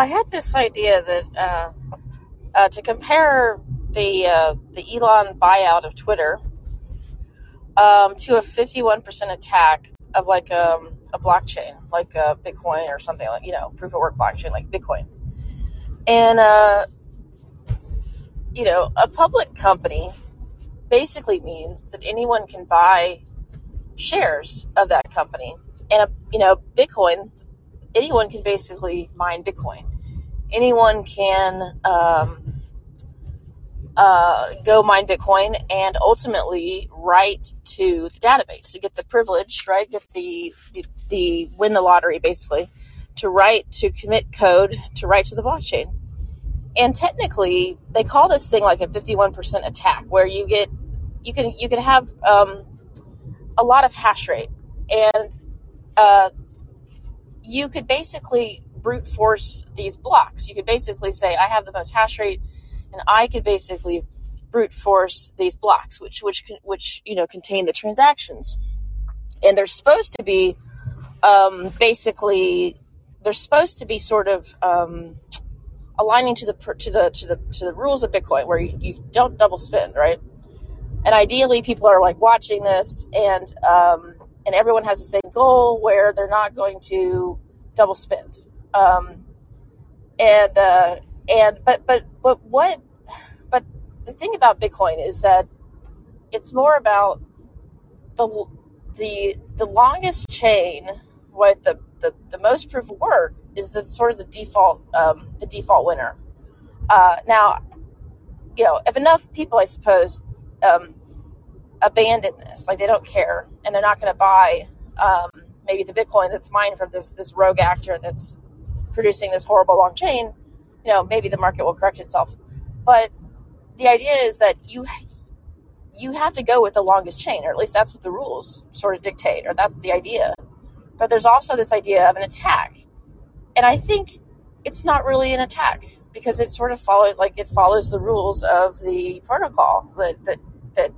I had this idea that uh, uh, to compare the uh, the Elon buyout of Twitter um, to a 51% attack of like um, a blockchain, like uh, Bitcoin or something like you know proof of work blockchain like Bitcoin, and uh, you know a public company basically means that anyone can buy shares of that company, and a, you know Bitcoin, anyone can basically mine Bitcoin, anyone can. Um, uh, go mine Bitcoin and ultimately write to the database to get the privilege, right? Get the, the, the win the lottery basically to write, to commit code, to write to the blockchain. And technically, they call this thing like a 51% attack where you get, you can, you can have, um, a lot of hash rate and, uh, you could basically brute force these blocks. You could basically say, I have the most hash rate and I could basically brute force these blocks, which which which you know contain the transactions, and they're supposed to be um, basically they're supposed to be sort of um, aligning to the to the to the to the rules of Bitcoin, where you, you don't double spend, right? And ideally, people are like watching this, and um, and everyone has the same goal where they're not going to double spend. Um, and uh, and but but but what but the thing about bitcoin is that it's more about the the the longest chain with the the, the most proof of work is the sort of the default um, the default winner. Uh, now you know if enough people i suppose um, abandon this like they don't care and they're not going to buy um, maybe the bitcoin that's mined from this this rogue actor that's producing this horrible long chain you know, maybe the market will correct itself. But the idea is that you you have to go with the longest chain, or at least that's what the rules sort of dictate, or that's the idea. But there's also this idea of an attack, and I think it's not really an attack because it sort of follows like it follows the rules of the protocol. That that that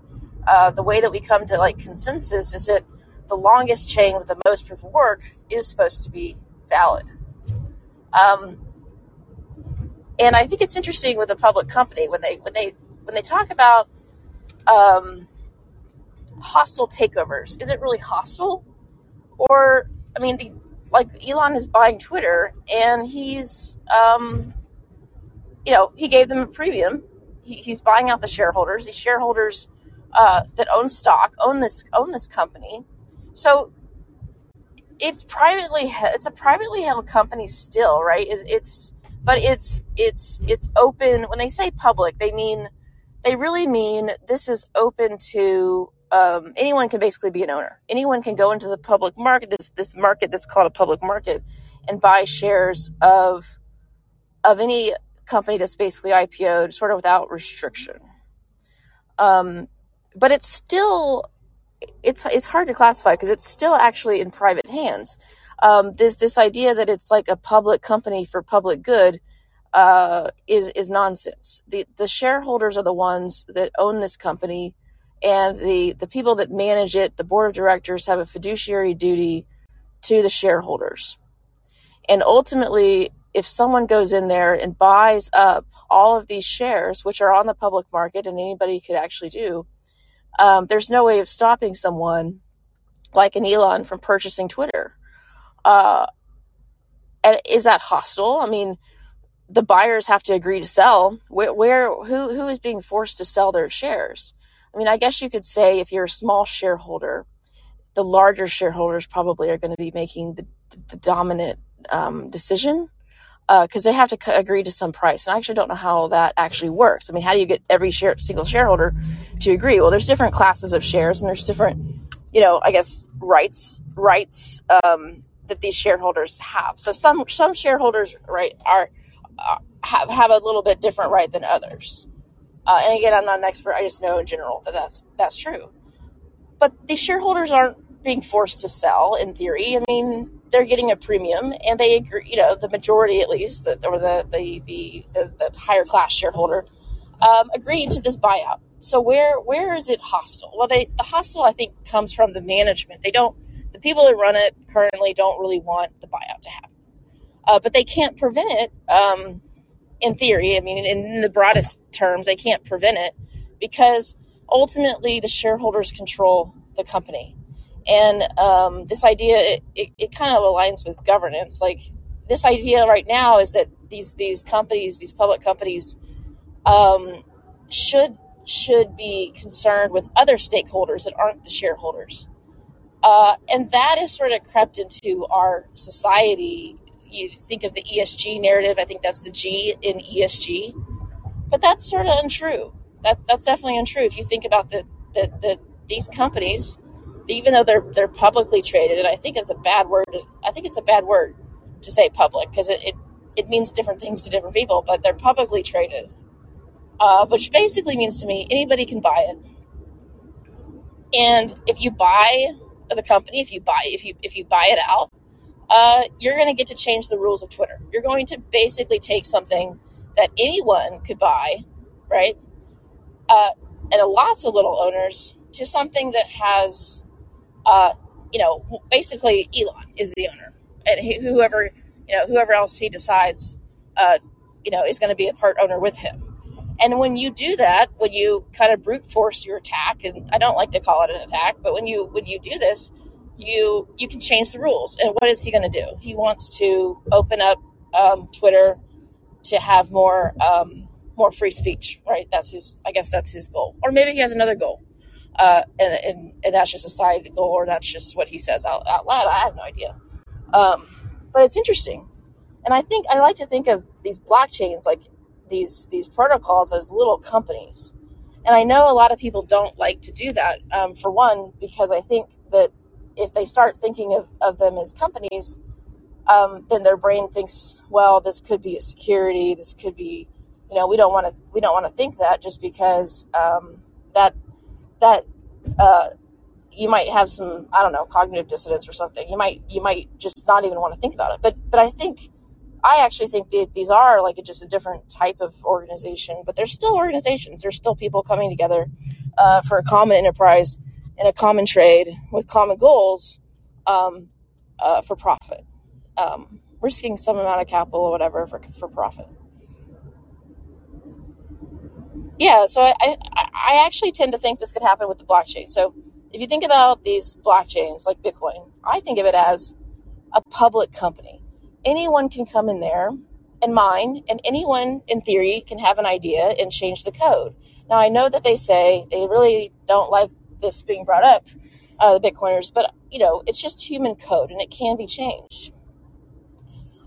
uh, the way that we come to like consensus is that the longest chain with the most proof of work is supposed to be valid. Um, and I think it's interesting with a public company when they when they when they talk about um, hostile takeovers. Is it really hostile, or I mean, the, like Elon is buying Twitter, and he's um, you know he gave them a premium. He, he's buying out the shareholders. These shareholders uh, that own stock own this own this company. So it's privately it's a privately held company still, right? It, it's but it's it's it's open. When they say public they mean they really mean this is open to um, anyone can basically be an owner. Anyone can go into the public market this this market that's called a public market and buy shares of of any company that's basically IPO'd sort of without restriction. Um, but it's still it's it's hard to classify because it's still actually in private hands um, this this idea that it's like a public company for public good uh, is is nonsense. the The shareholders are the ones that own this company, and the the people that manage it, the board of directors, have a fiduciary duty to the shareholders. And ultimately, if someone goes in there and buys up all of these shares, which are on the public market and anybody could actually do, um, there's no way of stopping someone like an Elon from purchasing Twitter. Uh, and is that hostile? I mean, the buyers have to agree to sell. Where, where who who is being forced to sell their shares? I mean, I guess you could say if you're a small shareholder, the larger shareholders probably are going to be making the, the dominant um, decision because uh, they have to agree to some price. And I actually don't know how that actually works. I mean, how do you get every share, single shareholder to agree? Well, there's different classes of shares, and there's different, you know, I guess rights rights um, that these shareholders have. So some some shareholders, right, are, are have have a little bit different right than others. Uh, and again, I'm not an expert. I just know in general that that's that's true. But these shareholders aren't being forced to sell. In theory, I mean, they're getting a premium, and they agree. You know, the majority, at least, or the the the the, the higher class shareholder, um, agreed to this buyout. So where where is it hostile? Well, they the hostile I think comes from the management. They don't the people that run it currently don't really want the buyout to happen. uh, but they can't prevent it. Um, in theory, I mean, in the broadest terms, they can't prevent it because ultimately the shareholders control the company. And um, this idea, it, it, it kind of aligns with governance. Like this idea right now is that these these companies, these public companies, um, should should be concerned with other stakeholders that aren't the shareholders. Uh, and that is sort of crept into our society. You think of the ESG narrative, I think that's the G in ESG, but that's sort of untrue. That's, that's definitely untrue. If you think about the, the, the these companies, even though they're they're publicly traded, and I think it's a bad word. I think it's a bad word to say public because it, it, it means different things to different people, but they're publicly traded, uh, which basically means to me anybody can buy it. And if you buy the company, if you buy if you if you buy it out, uh, you're going to get to change the rules of Twitter. You're going to basically take something that anyone could buy, right? Uh, and lots of little owners to something that has, uh, you know, basically Elon is the owner, and whoever you know whoever else he decides, uh, you know, is going to be a part owner with him. And when you do that, when you kind of brute force your attack, and I don't like to call it an attack, but when you when you do this, you you can change the rules. And what is he going to do? He wants to open up um, Twitter to have more um, more free speech, right? That's his. I guess that's his goal, or maybe he has another goal, uh, and, and and that's just a side goal, or that's just what he says out, out loud. I have no idea, um, but it's interesting, and I think I like to think of these blockchains like these these protocols as little companies. And I know a lot of people don't like to do that. Um, for one, because I think that if they start thinking of, of them as companies, um, then their brain thinks, well, this could be a security. This could be, you know, we don't want to we don't want to think that just because um, that that uh, you might have some I don't know cognitive dissonance or something. You might you might just not even want to think about it. But but I think I actually think that these are like a, just a different type of organization, but they're still organizations. There's still people coming together uh, for a common enterprise and a common trade with common goals um, uh, for profit, um, risking some amount of capital or whatever for, for profit. Yeah, so I, I, I actually tend to think this could happen with the blockchain. So if you think about these blockchains like Bitcoin, I think of it as a public company anyone can come in there and mine, and anyone in theory can have an idea and change the code. Now, I know that they say they really don't like this being brought up, uh, the Bitcoiners, but you know, it's just human code and it can be changed.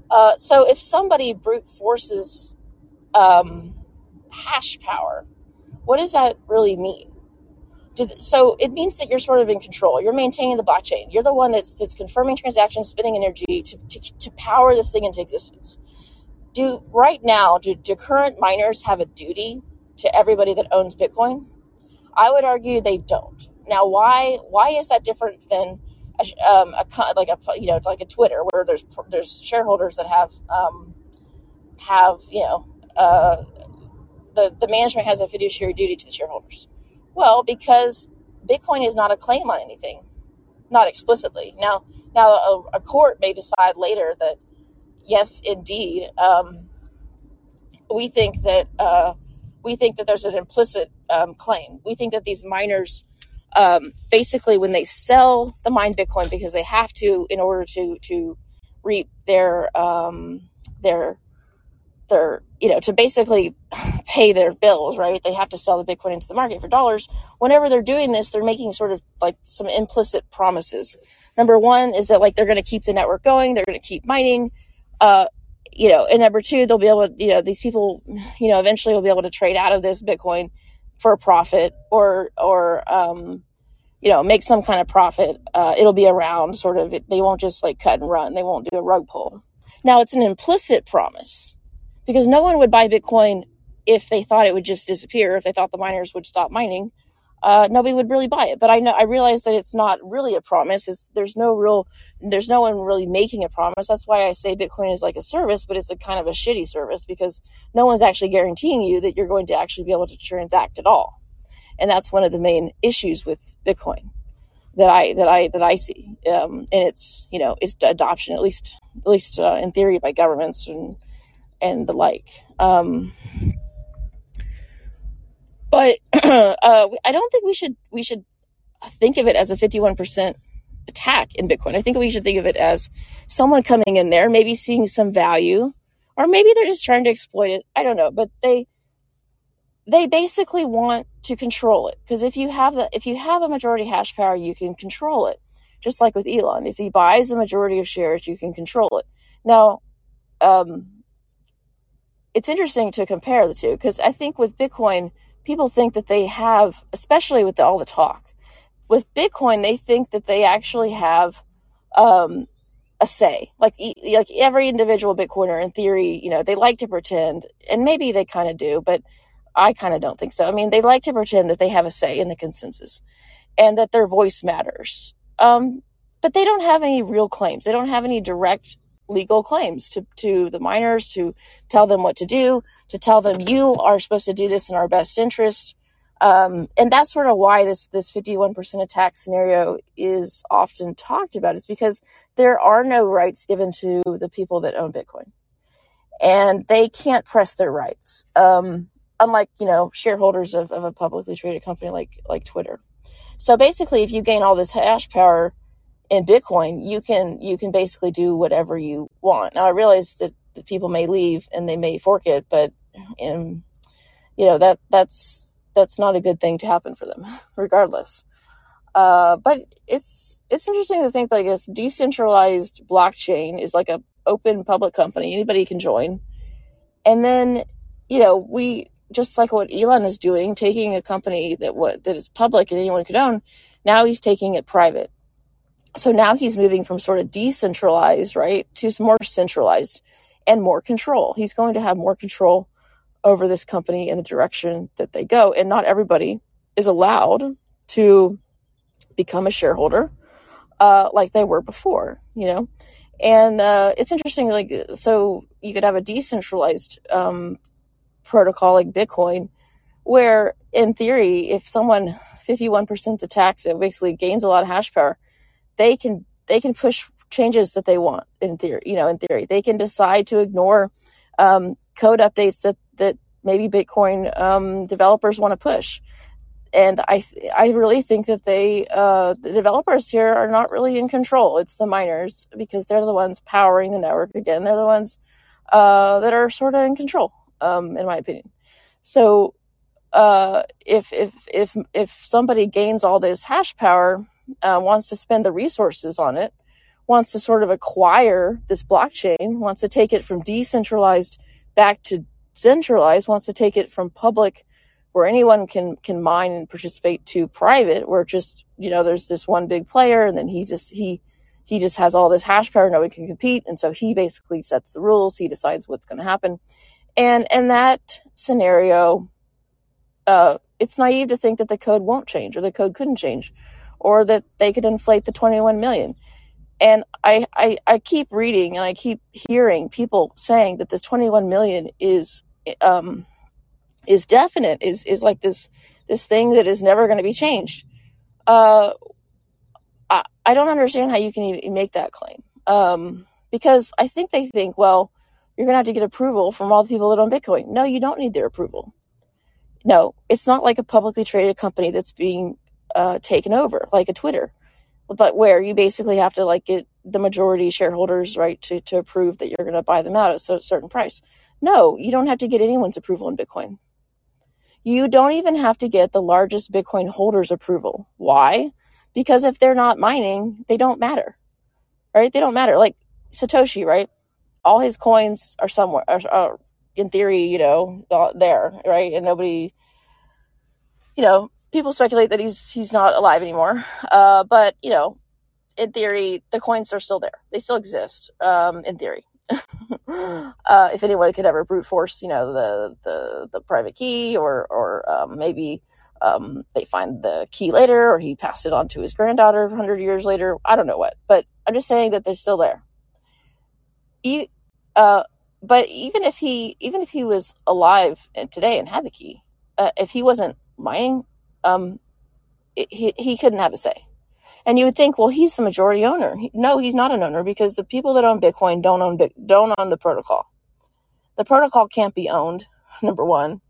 Uh, so if somebody brute forces um, hash power, what does that really mean? so it means that you're sort of in control. You're maintaining the blockchain. You're the one that's that's confirming transactions, spending energy to, to, to power this thing into existence. Do right now, do, do current miners have a duty to everybody that owns Bitcoin? I would argue they don't. Now, why why is that different than a, um, a like a you know like a Twitter where there's there's shareholders that have um, have you know uh, the the management has a fiduciary duty to the shareholders well, because Bitcoin is not a claim on anything, not explicitly. Now, now a, a court may decide later that yes, indeed, um, we think that uh, we think that there's an implicit um, claim. We think that these miners, um, basically, when they sell the mined Bitcoin because they have to in order to to reap their um, their their you know to basically pay their bills right? They have to sell the bitcoin into the market for dollars. Whenever they're doing this they're making sort of like some implicit promises. Number one is that like they're going to keep the network going they're going to keep mining uh you know and number two they'll be able to you know these people you know eventually will be able to trade out of this bitcoin for a profit or or um you know make some kind of profit. Uh, it'll be around sort of they won't just like cut and run. They won't do a rug pull. Now it's an implicit promise because no one would buy Bitcoin if they thought it would just disappear, if they thought the miners would stop mining. Uh, nobody would really buy it. But I know I realize that it's not really a promise. It's there's no real there's no one really making a promise. That's why I say Bitcoin is like a service, but it's a kind of a shitty service because no one's actually guaranteeing you that you're going to actually be able to transact at all. And that's one of the main issues with Bitcoin. that I that I that I see, um, and it's you know it's adoption at least at least uh, in theory by governments and and the like. Um, but uh, I don't think we should we should think of it as a fifty one percent attack in Bitcoin. I think we should think of it as someone coming in there, maybe seeing some value, or maybe they're just trying to exploit it. I don't know, but they they basically want to control it because if you have the if you have a majority hash power, you can control it. Just like with Elon, if he buys the majority of shares, you can control it. Now, um, it's interesting to compare the two because I think with Bitcoin, people think that they have, especially with all the talk, with Bitcoin, they think that they actually have um, a say. Like like every individual Bitcoiner, in theory, you know, they like to pretend, and maybe they kind of do, but I kind of don't think so. I mean, they like to pretend that they have a say in the consensus and that their voice matters. Um, but they don't have any real claims. They don't have any direct legal claims to, to the miners to tell them what to do, to tell them you are supposed to do this in our best interest. Um, and that's sort of why this this 51% attack scenario is often talked about is because there are no rights given to the people that own Bitcoin. And they can't press their rights. Um, unlike you know shareholders of, of a publicly traded company like like Twitter. So basically, if you gain all this hash power in Bitcoin, you can you can basically do whatever you want. Now I realize that, people may leave and they may fork it, but um, you know that that's that's not a good thing to happen for them, regardless. Uh, but it's it's interesting to think like this decentralized blockchain is like a open public company anybody can join, and then you know we just like what Elon is doing, taking a company that what that is public and anyone could own, now he's taking it private. So now he's moving from sort of decentralized, right, to more centralized and more control. He's going to have more control over this company and the direction that they go. And not everybody is allowed to become a shareholder uh, like they were before, you know. And uh, it's interesting, like, so you could have a decentralized um, protocol like Bitcoin, where in theory, if someone 51% attacks it basically gains a lot of hash power, they can they can push changes that they want in theory. You know, in theory, they can decide to ignore um, code updates that that maybe Bitcoin um, developers want to push. And I I really think that they uh, the developers here are not really in control. It's the miners because they're the ones powering the network again. They're the ones uh, that are sort of in control um, in my opinion. So uh, if if if if somebody gains all this hash power, uh, wants to spend the resources on it, wants to sort of acquire this blockchain, wants to take it from decentralized back to centralized, wants to take it from public where anyone can can mine and participate to private where just you know there's this one big player and then he just he he just has all this hash power no one can compete and so he basically sets the rules he decides what's going to happen. And in that scenario, uh, it's naive to think that the code won't change or the code couldn't change or that they could inflate the 21 million. And I, I, I keep reading and I keep hearing people saying that this 21 million is, um, is definite, is, is like this, this thing that is never going to be changed. Uh, I, I don't understand how you can even make that claim. Um, because I think they think, well, you're going to have to get approval from all the people that own Bitcoin. No, you don't need their approval. No, it's not like a publicly traded company that's being uh, taken over, like a Twitter, but where you basically have to like get the majority shareholders right to, to approve that you're going to buy them out at a certain price. No, you don't have to get anyone's approval in Bitcoin. You don't even have to get the largest Bitcoin holders' approval. Why? Because if they're not mining, they don't matter, right? They don't matter. Like Satoshi, right? all his coins are somewhere, are, are in theory, you know, there, right? And nobody, you know, people speculate that he's he's not alive anymore. Uh, but you know, in theory, the coins are still there. They still exist. Um, in theory. uh, if anyone could ever brute force, you know, the the the private key, or or um, maybe um, they find the key later, or he passed it on to his granddaughter hundred years later. I don't know what, but I'm just saying that they're still there. Uh, but even if he even if he was alive today and had the key, uh, if he wasn't mining, um, he he couldn't have a say. And you would think, well, he's the majority owner. No, he's not an owner because the people that own Bitcoin don't own don't own the protocol. The protocol can't be owned. Number one,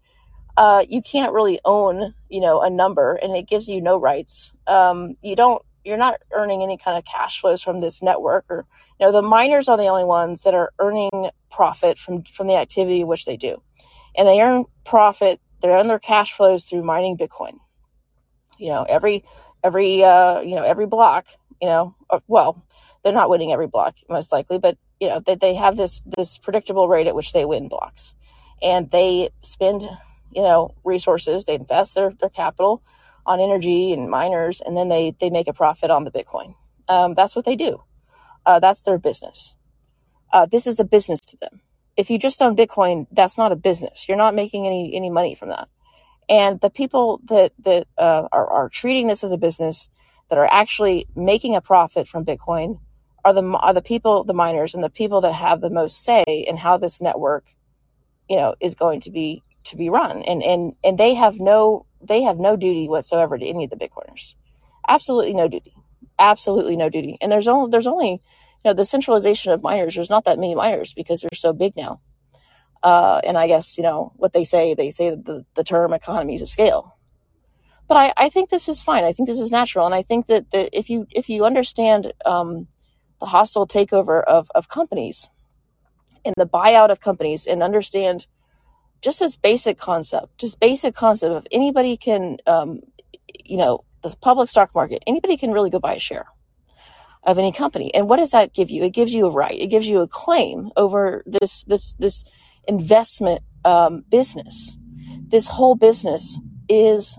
uh, you can't really own, you know, a number, and it gives you no rights. Um, you don't. You're not earning any kind of cash flows from this network, or you know, the miners are the only ones that are earning profit from from the activity which they do, and they earn profit. They earn their cash flows through mining Bitcoin. You know, every every uh, you know every block. You know, uh, well, they're not winning every block most likely, but you know that they, they have this this predictable rate at which they win blocks, and they spend you know resources. They invest their their capital on energy and miners, and then they they make a profit on the Bitcoin. Um, that's what they do. Uh, that's their business. Uh, this is a business to them. If you just own Bitcoin, that's not a business. You're not making any any money from that. And the people that that uh, are, are treating this as a business, that are actually making a profit from Bitcoin, are the are the people, the miners, and the people that have the most say in how this network, you know, is going to be to be run. And and and they have no they have no duty whatsoever to any of the Bitcoiners. Absolutely no duty. Absolutely no duty. And there's only there's only you know the centralization of miners. There's not that many miners because they're so big now. Uh, and I guess, you know, what they say, they say the, the term economies of scale. But I, I think this is fine. I think this is natural. And I think that, if you if you understand um, the hostile takeover of, of companies and the buyout of companies and understand just this basic concept, just basic concept of anybody can, um, you know, the public stock market, anybody can really go buy a share of any company. And what does that give you? It gives you a right. It gives you a claim over this this this investment um, business. This whole business is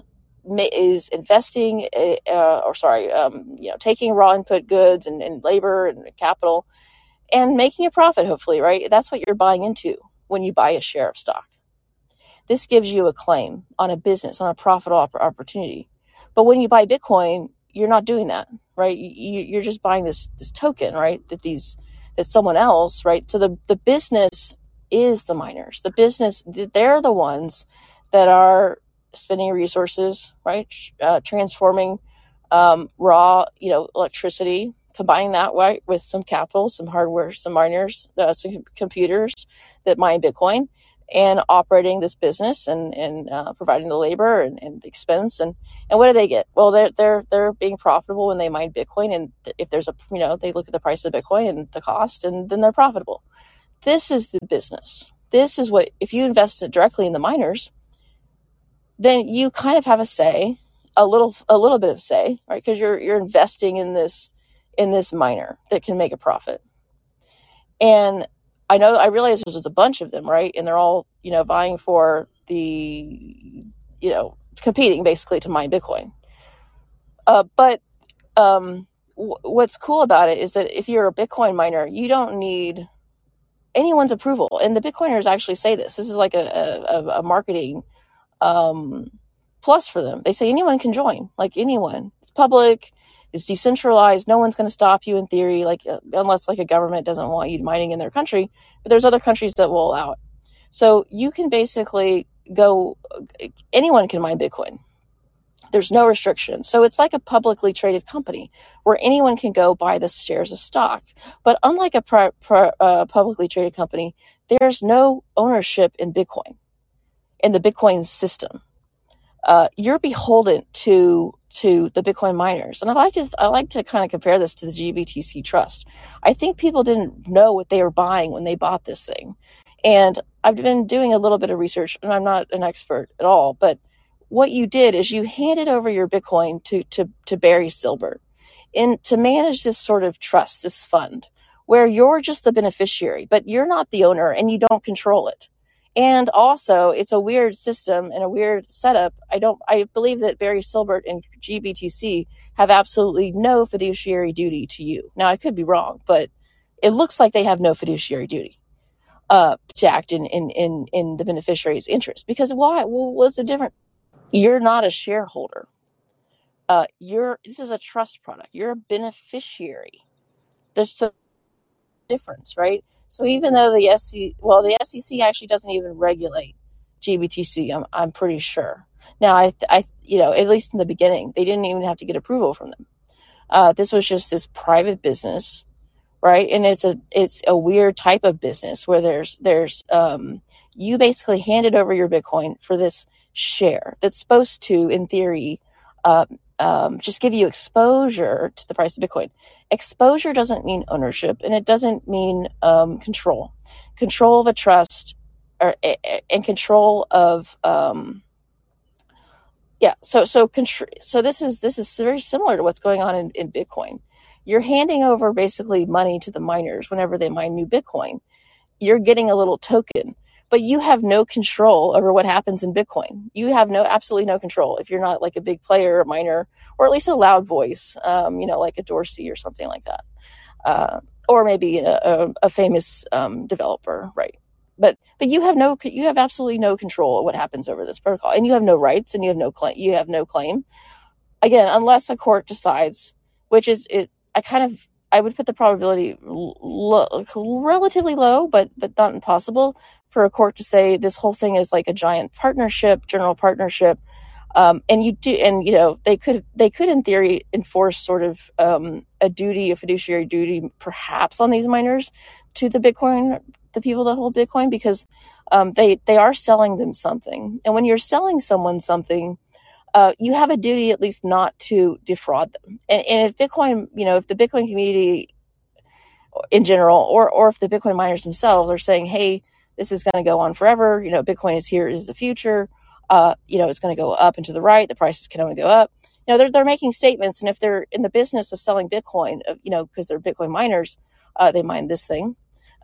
is investing, uh, or sorry, um, you know, taking raw input goods and, and labor and capital, and making a profit. Hopefully, right? That's what you're buying into when you buy a share of stock. This gives you a claim on a business, on a profitable opportunity. But when you buy Bitcoin, you're not doing that, right? You, you're just buying this this token, right? That these that someone else, right? So the the business is the miners. The business, they're the ones that are spending resources, right? Uh, transforming um, raw, you know, electricity, combining that right with some capital, some hardware, some miners, uh, some computers that mine Bitcoin, and operating this business and and uh, providing the labor and, and the expense and and what do they get? Well, they're they're they're being profitable when they mine Bitcoin, and if there's a you know they look at the price of Bitcoin and the cost, and then they're profitable. This is the business. This is what, if you invest it directly in the miners, then you kind of have a say, a little, a little bit of say, right? Because you're you're investing in this in this miner that can make a profit. And I know I realize there's a bunch of them, right? And they're all you know vying for the you know competing basically to mine Bitcoin. Uh, but um, w- what's cool about it is that if you're a Bitcoin miner, you don't need anyone's approval. And the Bitcoiners actually say this. This is like a, a, a marketing um, plus for them. They say anyone can join, like anyone. It's public, it's decentralized. No one's going to stop you in theory, like uh, unless like a government doesn't want you mining in their country. But there's other countries that will allow it. So you can basically go. Anyone can mine Bitcoin. There's no restriction. So it's like a publicly traded company where anyone can go buy the shares of stock. But unlike a pri- pri- uh, publicly traded company, there's no ownership in Bitcoin, in the Bitcoin system. Uh, you're beholden to to the Bitcoin miners. And I like to I like to kind of compare this to the GBTC trust. I think people didn't know what they were buying when they bought this thing. And I've been doing a little bit of research and I'm not an expert at all, but what you did is you handed over your Bitcoin to, to, to Barry Silbert in to manage this sort of trust, this fund, where you're just the beneficiary, but you're not the owner and you don't control it. And also, it's a weird system and a weird setup. I don't, I believe that Barry Silbert and GBTC have absolutely no fiduciary duty to you. Now, I could be wrong, but it looks like they have no fiduciary duty uh, to act in, in, in, in the beneficiary's interest. Because why? Well, what's the difference? You're not a shareholder. Uh, you're this is a trust product. You're a beneficiary. There's some difference, right? So even though the SEC, well, the SEC actually doesn't even regulate GBTC. I'm I'm pretty sure. Now, I I you know at least in the beginning they didn't even have to get approval from them. Uh, this was just this private business, right? And it's a it's a weird type of business where there's there's um, you basically handed over your Bitcoin for this share that's supposed to, in theory, uh, um, just give you exposure to the price of Bitcoin. Exposure doesn't mean ownership, and it doesn't mean um, control. Control of a trust, or and control of um, yeah. So so contr- so this is this is very similar to what's going on in, in Bitcoin. You're handing over basically money to the miners whenever they mine new Bitcoin. You're getting a little token but you have no control over what happens in Bitcoin. You have no, absolutely no control if you're not like a big player, a miner, or at least a loud voice, um, you know, like a Dorsey or something like that. Uh, or maybe a, a, a famous um, developer, right? But but you have no you have absolutely no control of what happens over this protocol, and you have no rights, and you have no claim. You have no claim again unless a court decides, which is it. I kind of I would put the probability lo- relatively low, but but not impossible for a court to say this whole thing is like a giant partnership, general partnership. Um, and you do, and you know, they could, they could, in theory, enforce sort of um, a duty, a fiduciary duty, perhaps on these miners to the Bitcoin, the people that hold Bitcoin, because um, they they are selling them something. And when you're selling someone something, uh, you have a duty at least not to defraud them. And, and if Bitcoin, you know, if the Bitcoin community in general, or or if the Bitcoin miners themselves are saying, hey this is going to go on forever. You know, Bitcoin is here, is the future. Uh, you know, it's going to go up and to the right. The prices can only go up. You know, they're, they're making statements. And if they're in the business of selling Bitcoin, you know, because they're Bitcoin miners, uh, they mine this thing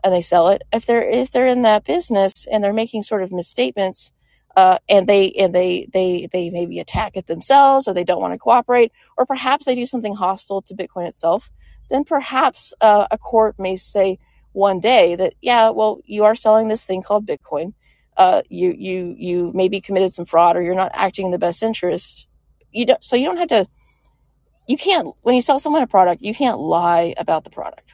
and they sell it. If they're, if they're in that business and they're making sort of misstatements, uh, and they and they they they maybe attack it themselves or they don't want to cooperate or perhaps they do something hostile to bitcoin itself then perhaps uh, a court may say one day that yeah well you are selling this thing called bitcoin. Uh, you you you maybe committed some fraud or you're not acting in the best interest. You don't so you don't have to you can't when you sell someone a product you can't lie about the product.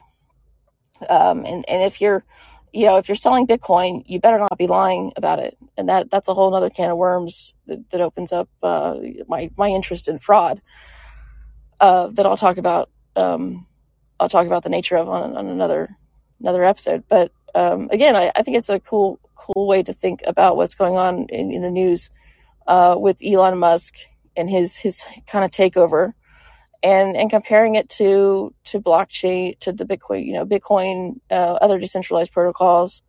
Um, and and if you're you know if you're selling bitcoin you better not be lying about it. And that that's a whole other can of worms that, that opens up uh, my my interest in fraud uh, that i'll talk about um, i'll talk about the nature of on, on another another episode. But um, again, I, I, think it's a cool cool way to think about what's going on in, in the news uh, with Elon Musk and his his kind of takeover, and and comparing it to to blockchain to the Bitcoin, you know, Bitcoin, uh, other decentralized protocols.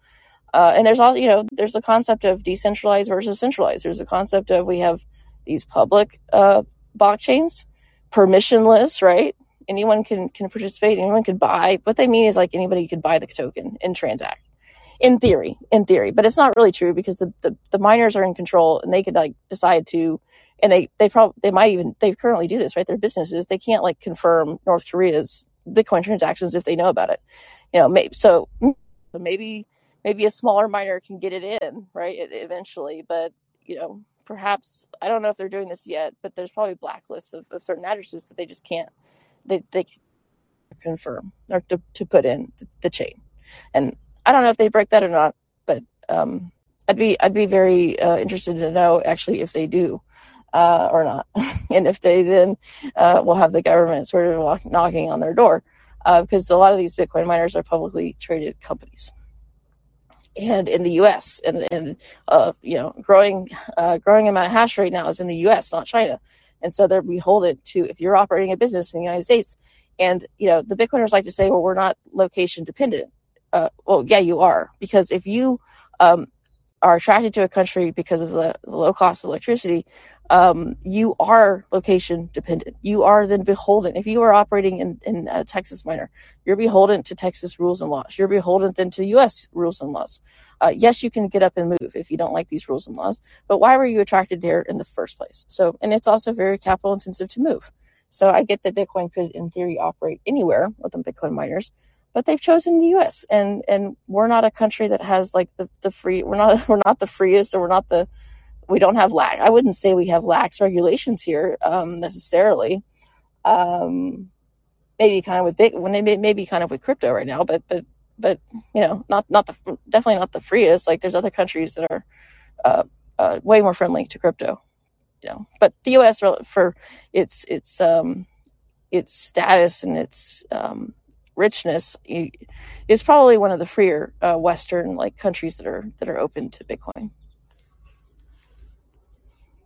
Uh, and there's all you know. There's a concept of decentralized versus centralized. There's a concept of we have these public uh, blockchains, permissionless, right? Anyone can can participate anyone could buy. What they mean is like anybody could buy the token and transact. In theory in theory. But it's not really true because the, the, the miners are in control and they could like decide to and they they probably they might even they currently do this right? Their businesses they can't like confirm north korea's bitcoin transactions if they know about it. You know maybe so maybe maybe a smaller miner can get it in right eventually. But you know perhaps i don't know if they're doing this yet but there's probably blacklists of, of certain addresses that they just can't they, they confirm or to, to put in the, chain. And I don't know if they break that or not, but um, I'd be I'd be very uh, interested to know actually if they do uh, or not, and if they then uh, will have the government sort of walk, knocking on their door, uh, because a lot of these Bitcoin miners are publicly traded companies, and in the U.S. and and uh, you know growing uh, growing amount of hash rate now is in the U.S. not China. And so they're beholden to if you're operating a business in the United States, and you know the Bitcoiners like to say, well, we're not location dependent. Uh, well, yeah, you are because if you um, are attracted to a country because of the, the low cost of electricity, um, you are location dependent. You are then beholden. If you are operating in, in a Texas miner, you're beholden to Texas rules and laws. You're beholden then to U.S. rules and laws. Uh, yes, you can get up and move if you don't like these rules and laws, but why were you attracted there in the first place? So, and it's also very capital intensive to move. So I get that Bitcoin could, in theory, operate anywhere with the Bitcoin miners, but they've chosen the U.S. and and we're not a country that has like the the free. We're not we're not the freest, or we're not the we don't have lax. I wouldn't say we have lax regulations here um, necessarily. Um, maybe kind of with big when they may, maybe kind of with crypto right now, but but but you know not not the definitely not the freest. Like there's other countries that are uh, uh, way more friendly to crypto. You know, but the U.S. for its its um, its status and its um, richness is probably one of the freer uh, Western like countries that are that are open to Bitcoin.